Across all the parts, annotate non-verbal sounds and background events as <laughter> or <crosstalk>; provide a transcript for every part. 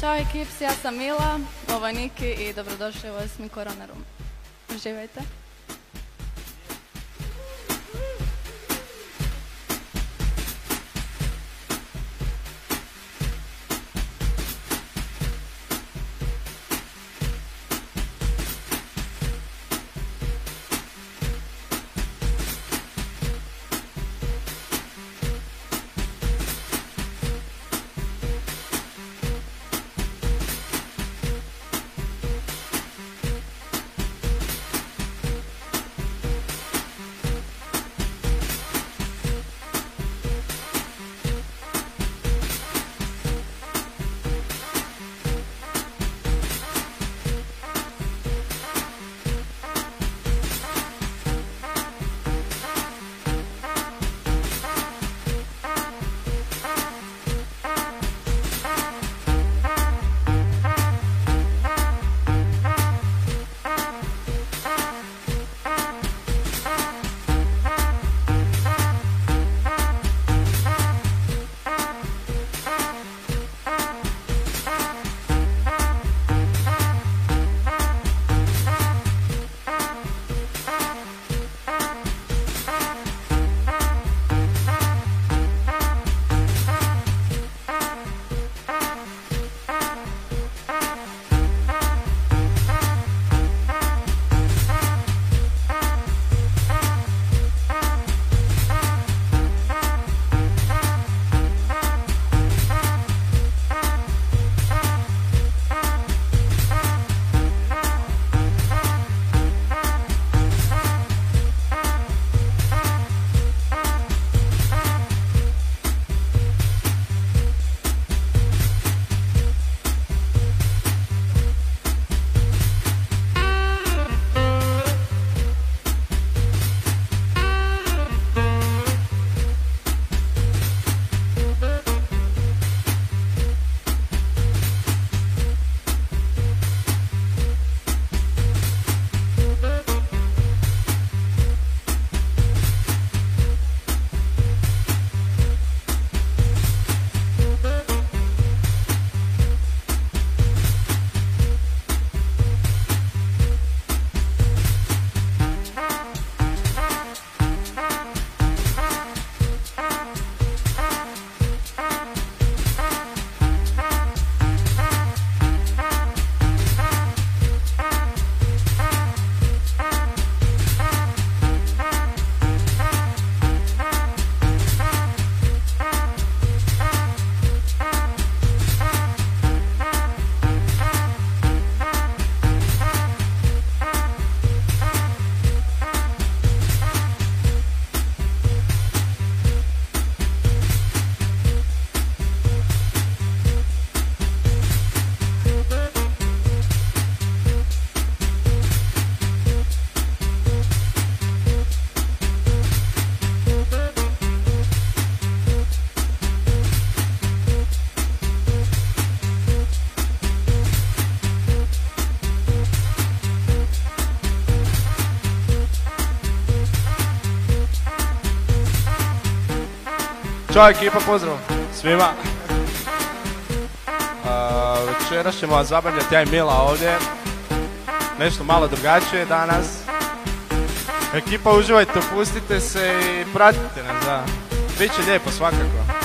Ćao ekips, ja sam Mila, ovo je Niki i dobrodošli u osmi Korona Room. Uživajte. Ćao ekipa, pozdrav svima. Večeras ćemo vas zabavljati ja i Mila ovdje. Nešto malo drugačije danas. Ekipa uživajte, pustite se i pratite nas. Biće lijepo svakako.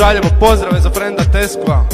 Šaljemo pozdrave za frenda Teskova.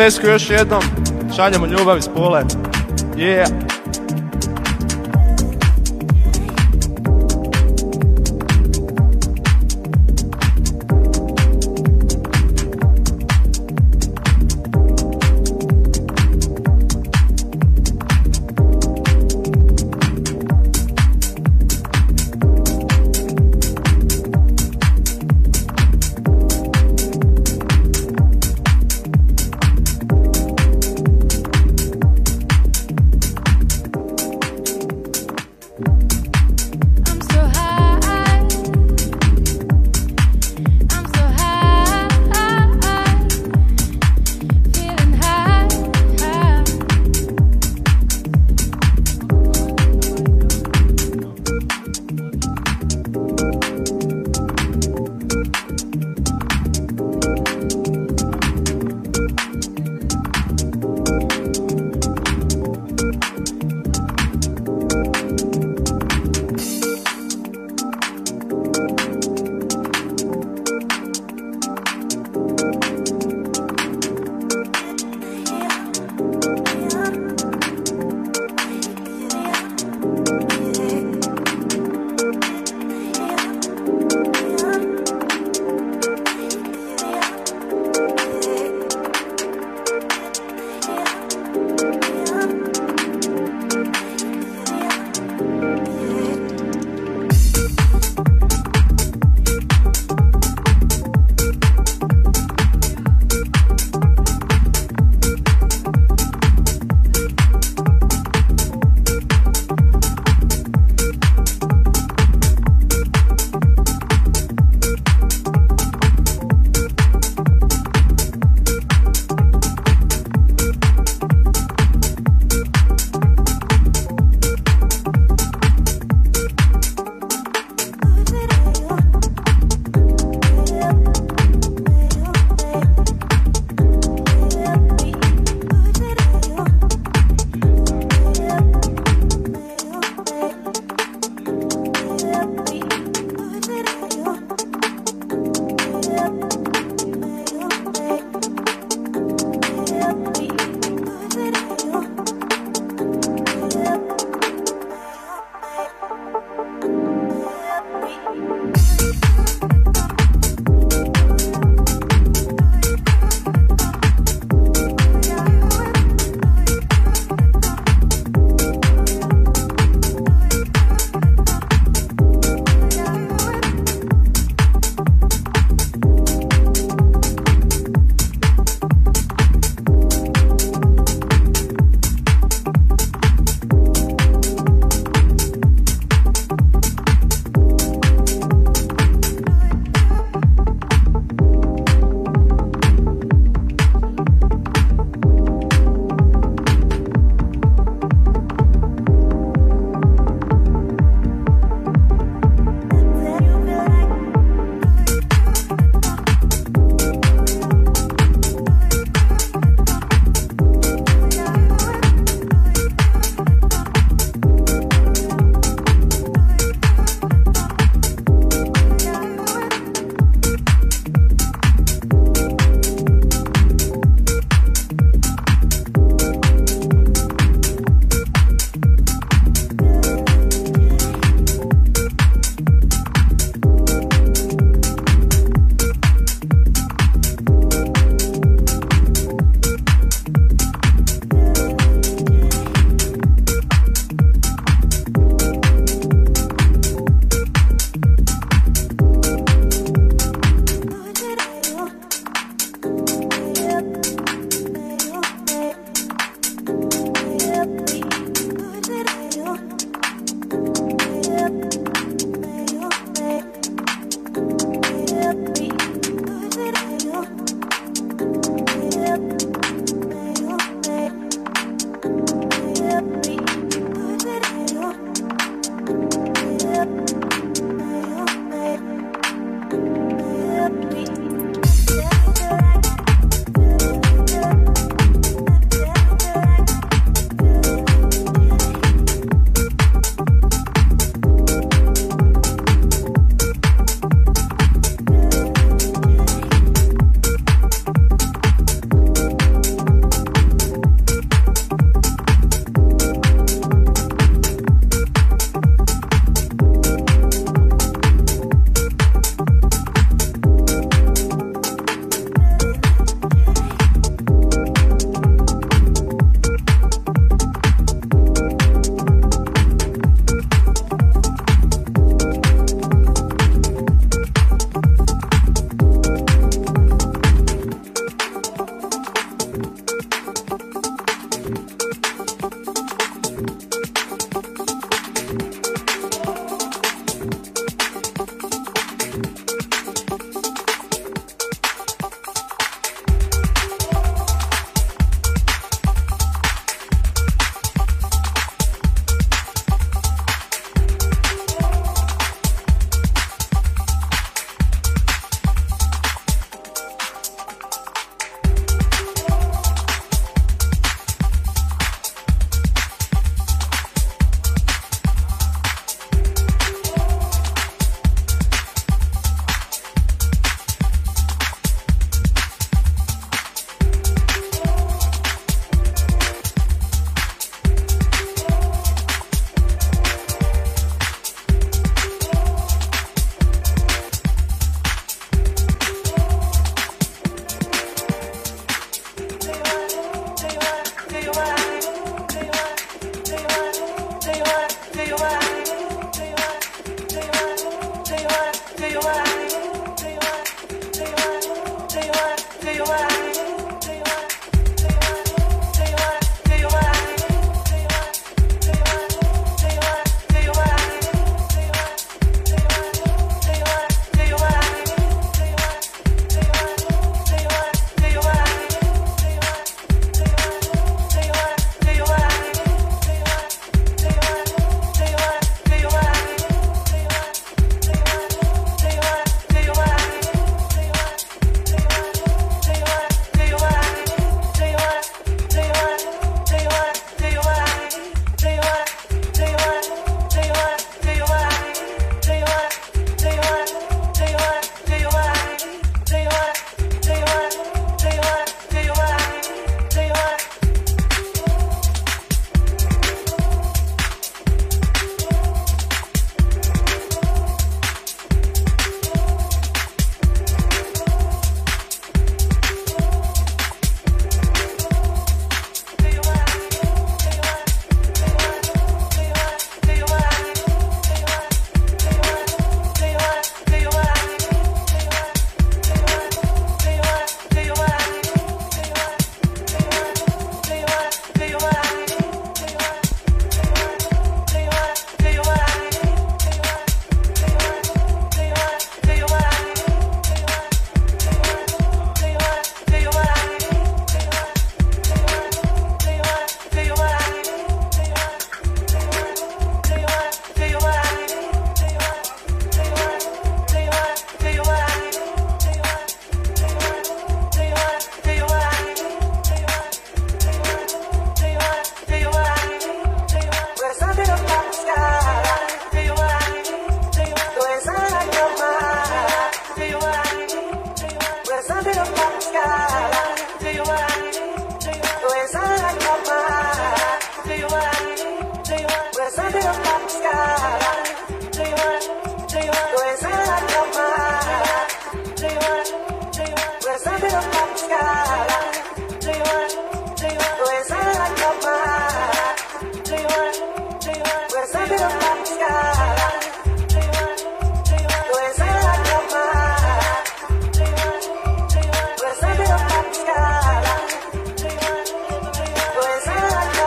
Tesku još jednom, šaljemo ljubav iz pole. Yeah.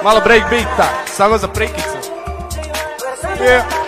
Malo break beata, samo za prikicu. Yeah.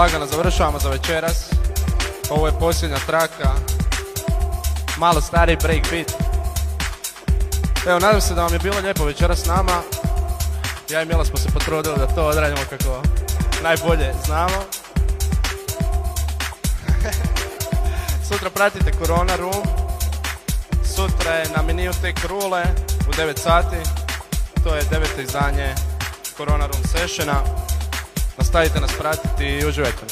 Lagano završavamo za večeras. Ovo je posljednja traka. Malo stari break beat. Evo nadam se da vam je bilo lijepo večeras s nama. Ja i Mila smo se potrudili da to odradimo kako najbolje znamo. <laughs> Sutra pratite Corona Room. Sutra je na meniju tek rule u 9 sati. To je deveto izdanje Corona Room sessiona. Nastavite nas pratiti i uživajte.